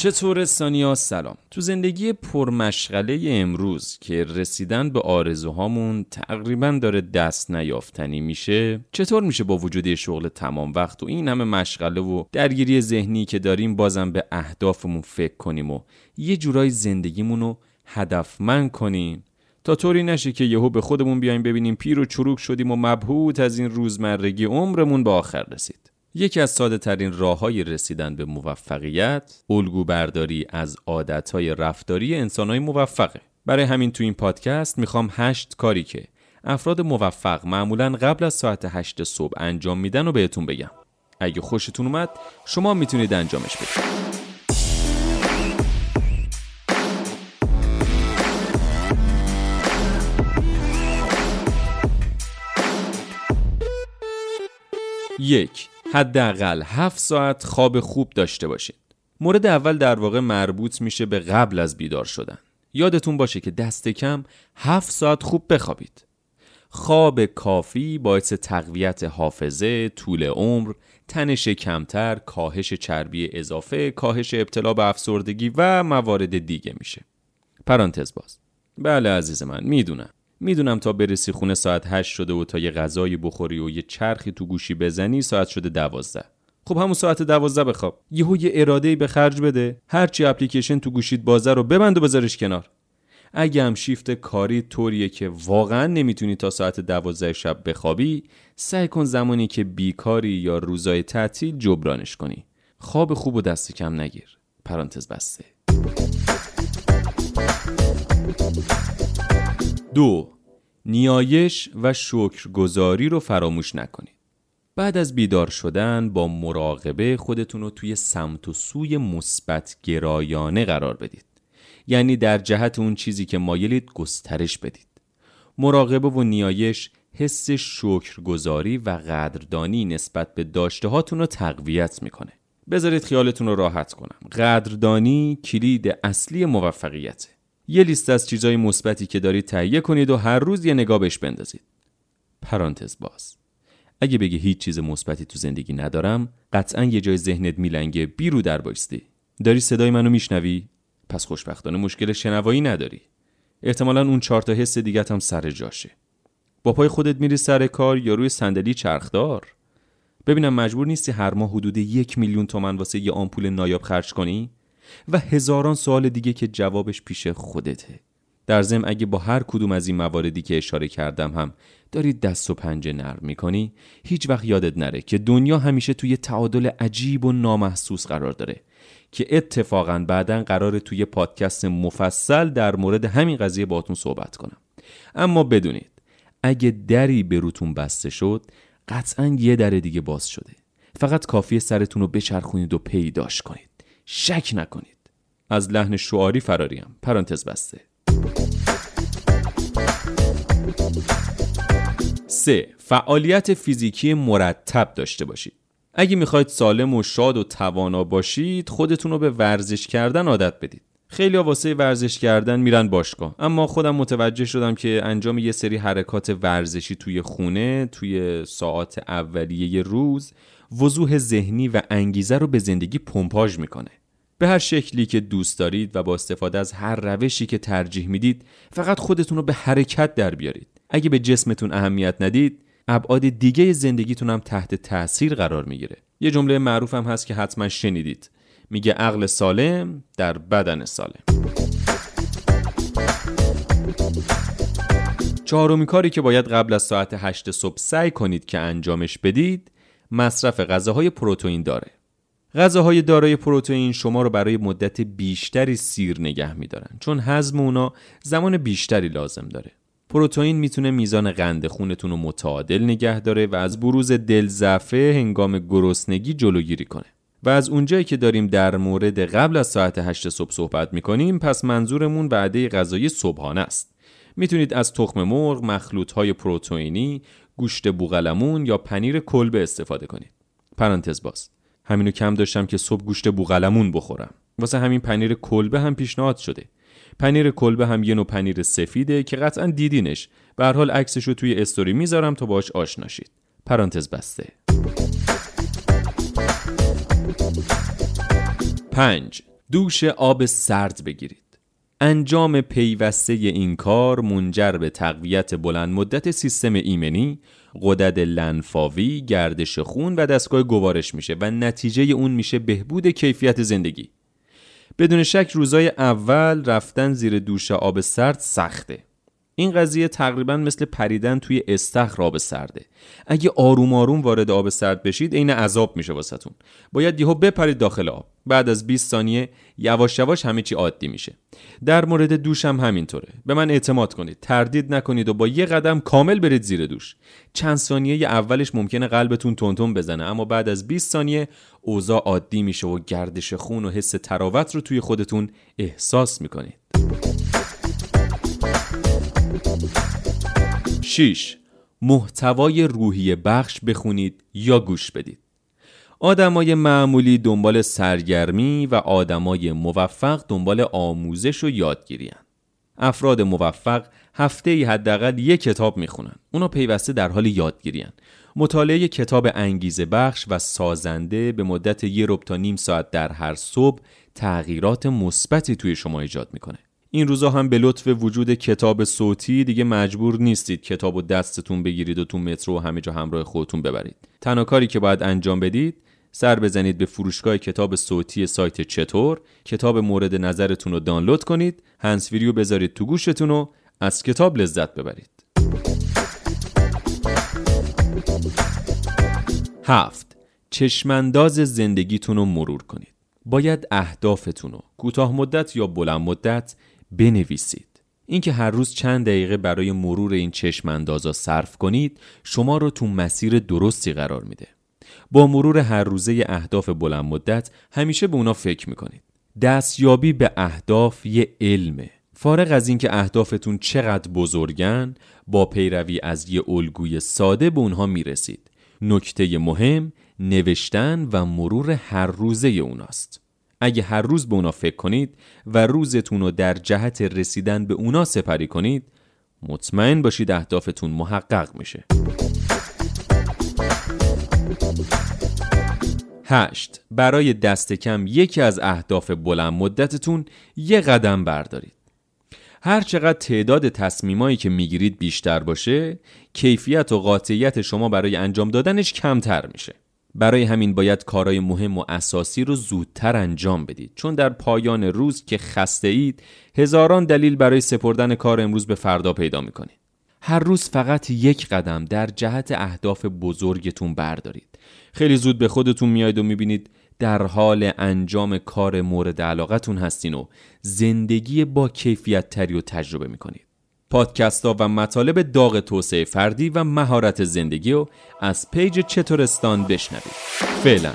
چطور سانیا سلام. تو زندگی پرمشغله امروز که رسیدن به آرزوهامون تقریبا داره دست نیافتنی میشه چطور میشه با وجود شغل تمام وقت و این همه مشغله و درگیری ذهنی که داریم بازم به اهدافمون فکر کنیم و یه جورای زندگیمون رو هدفمند کنیم؟ تا طوری نشه که یهو به خودمون بیایم ببینیم پیر و چروک شدیم و مبهوت از این روزمرگی عمرمون به آخر رسید. یکی از ساده ترین راه های رسیدن به موفقیت الگو برداری از عادت های رفتاری انسان های موفقه. برای همین تو این پادکست می‌خوام هشت کاری که افراد موفق معمولا قبل از ساعت هشت صبح انجام میدن و بهتون بگم. اگه خوشتون اومد شما می‌تونید انجامش بدید. یک حداقل 7 ساعت خواب خوب داشته باشید. مورد اول در واقع مربوط میشه به قبل از بیدار شدن. یادتون باشه که دست کم 7 ساعت خوب بخوابید. خواب کافی باعث تقویت حافظه، طول عمر، تنش کمتر، کاهش چربی اضافه، کاهش ابتلا به افسردگی و موارد دیگه میشه. پرانتز باز. بله عزیز من می‌دونم. می‌دونم تا برسی خونه ساعت هشت شده و تا یه غذایی بخوری و یه چرخی تو گوشی بزنی ساعت شده دوازده. خب همون ساعت دوازده بخواب. یهو یه اراده به خرج بده. هرچی اپلیکیشن تو گوشید بازه رو ببند و بذارش کنار. اگه هم شیفت کاری طوریه که واقعا نمی‌تونی تا ساعت دوازده شب بخوابی سعی کن زمانی که بیکاری یا روزای تعطیل جبرانش کنی. خواب خوب و دست کم نگیر. پرانتز بسته. دو نیایش و شکرگزاری رو فراموش نکنید. بعد از بیدار شدن با مراقبه خودتون رو توی سمت و سوی مثبت گرایانه قرار بدید. یعنی در جهت اون چیزی که مایلید گسترش بدید. مراقبه و نیایش حس شکرگزاری و قدردانی نسبت به داشته هاتون رو تقویت می‌کنه. بذارید خیالتون رو راحت کنم. قدردانی کلید اصلی موفقیته. یه لیست از چیزای مثبتی که دارید تهیه کنید و هر روز یه نگاه بهش بندازید. پرانتز باز. اگه بگی هیچ چیز مثبتی تو زندگی ندارم، قطعا یه جای ذهنت میلنگه بیرو در بایستی. داری صدای منو میشنوی؟ پس خوشبختانه مشکل شنوایی نداری. احتمالا اون چهار تا حس دیگه هم سر جاشه. با پای خودت میری سر کار یا روی صندلی چرخدار. ببینم مجبور نیستی هر ماه حدود یک میلیون تومن واسه یه آمپول نایاب خرج کنی؟ و هزاران سوال دیگه که جوابش پیش خودته. در ضمن اگه با هر کدوم از این مواردی که اشاره کردم هم داری دست و پنجه نرم می‌کنی هیچ وقت یادت نره که دنیا همیشه توی تعادل عجیب و نامحسوس قرار داره که اتفاقا بعدا قرار توی پادکست مفصل در مورد همین قضیه باتون صحبت کنم. اما بدونید اگه دری به روتون بسته شد قطعا یه در دیگه باز شده. فقط کافیه سرتون رو بچرخونید و پیداش کنید. شک نکنید. از لحن شعاری فراریم. پرانتز بسته. سه فعالیت فیزیکی مرتب داشته باشید. اگه می‌خواید سالم و شاد و توانا باشید خودتون رو به ورزش کردن عادت بدید. خیلی واسه ورزش کردن میرن باشگاه. اما خودم متوجه شدم که انجام یه سری حرکات ورزشی توی خونه توی ساعات اولیه روز وضوح ذهنی و انگیزه رو به زندگی پمپاژ می‌کنه. به هر شکلی که دوست دارید و با استفاده از هر روشی که ترجیح می‌دید فقط خودتون رو به حرکت در بیارید. اگه به جسمتون اهمیت ندید ابعاد دیگه زندگیتون هم تحت تاثیر قرار می‌گیره. یه جمله معروف هم هست که حتما شنیدید. میگه عقل سالم در بدن سالم. چهارمین کاری که باید قبل از ساعت 8 صبح سعی کنید که انجامش بدید مصرف غذاهای پروتئین داره. غذاهای دارای پروتئین شما رو برای مدت بیشتری سیر نگه میدارن چون هضم اونا زمان بیشتری لازم داره. پروتئین می‌تونه میزان قند خونتون رو متعادل نگه داره و از بروز دلزفه هنگام گرسنگی جلوگیری کنه. و از اونجایی که داریم در مورد قبل از ساعت 8 صبح صحبت می‌کنیم پس منظورمون وعده غذایی صبحانه است می‌تونید از تخم مرغ، مخلوط های پروتئینی، گوشت بوغلمون یا پنیر کلبه استفاده کنید. پرانتز باز. همینو کم داشتم که صبح گوشت بوغلمون بخورم. واسه همین پنیر کلبه هم پیشنهاد شده. پنیر کلبه هم یه نوع پنیر سفیده که قطعا دیدینش. به هر حال عکسش رو توی استوری می‌ذارم تا باش آشناشید. پرانتز بسته. 5. دوش آب سرد بگیرید انجام پیوسته این کار منجر به تقویت بلند مدت سیستم ایمنی، قدرت لنفاوی، گردش خون و دستگاه گوارش میشه و نتیجه اون میشه بهبود کیفیت زندگی. بدون شک روزای اول رفتن زیر دوش آب سرد سخته. این قضیه تقریبا مثل پریدن توی استخر آب سرده. اگه آروم آروم وارد آب سرد بشید عین عذاب میشه واسهتون. باید یهو بپرید داخل آب. بعد از 20 ثانیه یواش یواش همه چی عادی میشه. در مورد دوش هم همینطوره. به من اعتماد کنید. تردید نکنید و با یه قدم کامل برید زیر دوش. چند ثانیه اولش ممکنه قلبتون تونتون بزنه اما بعد از 20 ثانیه اوضاع عادی میشه و گردش خون و حس تراوت رو توی خودتون احساس می‌کنید. 6. محتوای روحی بخش بخونید یا گوش بدید. آدمای معمولی دنبال سرگرمی و آدمای موفق دنبال آموزش و یادگیری افراد موفق هفته ای حداقل یک کتاب می‌خونن. اونا پیوسته در حال یادگیری مطالعه کتاب انگیزه بخش و سازنده به مدت یه رب تا نیم ساعت در هر صبح تغییرات مثبتی توی شما ایجاد می‌کنه. این روزا هم به لطف وجود کتاب صوتی دیگه مجبور نیستید کتاب و دستتون بگیرید و تو مترو و همه جا همراه خودتون ببرید. تنها کاری که باید انجام بدید سر بزنید به فروشگاه کتاب صوتی سایت چطور کتاب مورد نظرتون رو دانلود کنید هنسفری رو بذارید تو گوشتون و از کتاب لذت ببرید. هفت چشمانداز زندگیتون رو مرور کنید. باید اهدافتون رو کوتاه مدت یا بلند مدت بنویسید. اینکه هر روز چند دقیقه برای مرور این چشم اندازا صرف کنید شما رو تو مسیر درستی قرار میده. با مرور هر روزه اهداف بلند مدت همیشه به اونا فکر می‌کنید. دستیابی به اهداف یه علمه. فارغ از اینکه اهدافتون چقدر بزرگن با پیروی از یه الگوی ساده به اونها می‌رسید. نکته مهم نوشتن و مرور هر روزه اوناست. اگه هر روز به اونا فکر کنید و روزتون رو در جهت رسیدن به اونا سپری کنید مطمئن باشید اهدافتون محقق میشه. هشت. برای دست کم یکی از اهداف بلند مدتتون یه قدم بردارید. هر چقدر تعداد تصمیمایی که می‌گیرید بیشتر باشه کیفیت و قاطعیت شما برای انجام دادنش کمتر میشه. برای همین باید کارهای مهم و اساسی رو زودتر انجام بدید. چون در پایان روز که خسته اید هزاران دلیل برای سپردن کار امروز به فردا پیدا می‌کنید. هر روز فقط یک قدم در جهت اهداف بزرگتون بردارید. خیلی زود به خودتون میاید و می‌بینید در حال انجام کار مورد علاقتون هستین و زندگی با کیفیت تری و تجربه می‌کنید. پادکست ها و مطالب داغ توسعه فردی و مهارت زندگی رو از پیج چطورستان بشنوید. فعلا.